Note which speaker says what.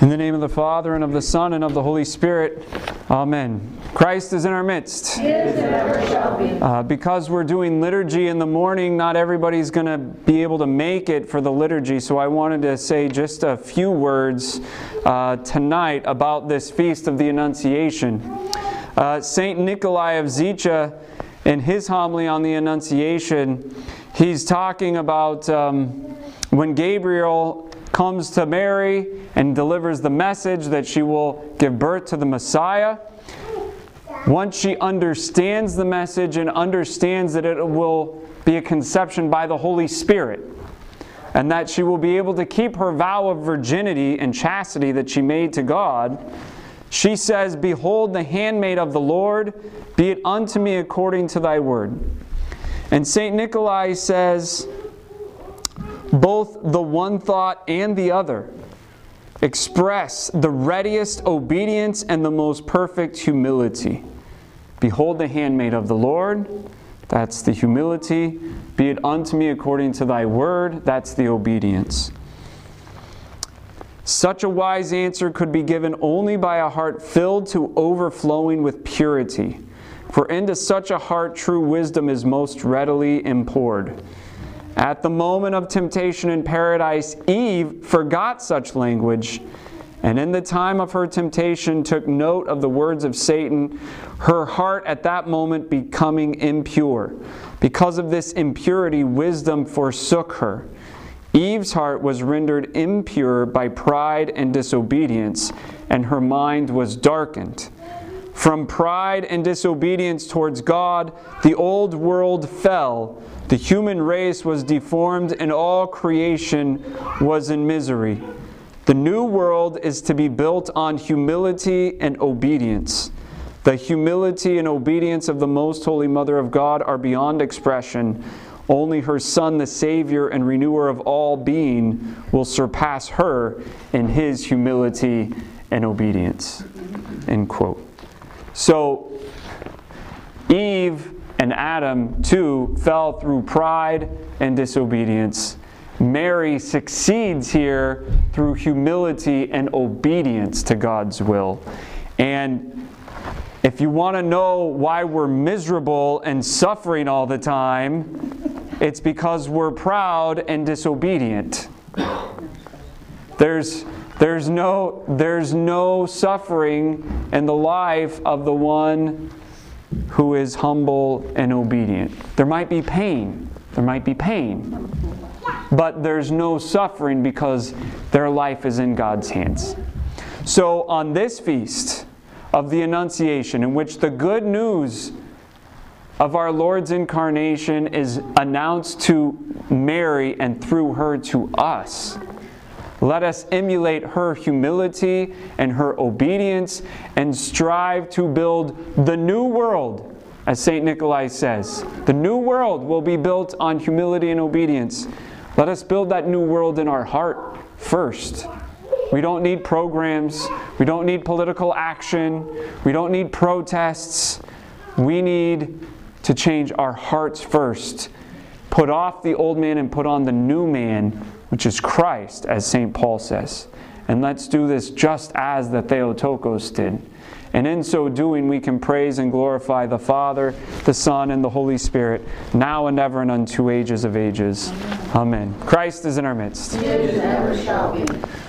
Speaker 1: In the name of the Father, and of the Son, and of the Holy Spirit. Amen. Christ is in our midst. Uh, because we're doing liturgy in the morning, not everybody's going to be able to make it for the liturgy, so I wanted to say just a few words uh, tonight about this feast of the Annunciation. Uh, Saint Nikolai of Zicha, in his homily on the Annunciation, he's talking about um, when Gabriel comes to Mary and delivers the message that she will give birth to the Messiah. Once she understands the message and understands that it will be a conception by the Holy Spirit, and that she will be able to keep her vow of virginity and chastity that she made to God, she says, Behold, the handmaid of the Lord, be it unto me according to thy word. And St. Nikolai says, both the one thought and the other express the readiest obedience and the most perfect humility. Behold the handmaid of the Lord, that's the humility. Be it unto me according to thy word, that's the obedience. Such a wise answer could be given only by a heart filled to overflowing with purity. For into such a heart true wisdom is most readily impoured. At the moment of temptation in paradise, Eve forgot such language, and in the time of her temptation took note of the words of Satan, her heart at that moment becoming impure. Because of this impurity, wisdom forsook her. Eve's heart was rendered impure by pride and disobedience, and her mind was darkened. From pride and disobedience towards God, the old world fell the human race was deformed and all creation was in misery. The new world is to be built on humility and obedience. The humility and obedience of the Most Holy Mother of God are beyond expression. Only her Son, the Savior and renewer of all being, will surpass her in his humility and obedience. End quote. So, Eve and Adam, too, fell through pride and disobedience. Mary succeeds here through humility and obedience to God's will. And if you want to know why we're miserable and suffering all the time, it's because we're proud and disobedient. There's, there's, no, there's no suffering in the life of the one who is humble and obedient. There might be pain. There might be pain. But there's no suffering because their life is in God's hands. So, on this feast of the Annunciation, in which the good news of our Lord's incarnation is announced to Mary and through her to us, let us emulate her humility and her obedience and strive to build the new world, as St. Nikolai says. The new world will be built on humility and obedience. Let us build that new world in our heart first. We don't need programs. We don't need political action. We don't need protests. We need to change our hearts first. Put off the old man and put on the new man which is Christ, as St. Paul says. And let's do this just as the Theotokos did. And in so doing, we can praise and glorify the Father, the Son, and the Holy Spirit, now and ever and unto ages of ages. Amen. Christ is in our midst.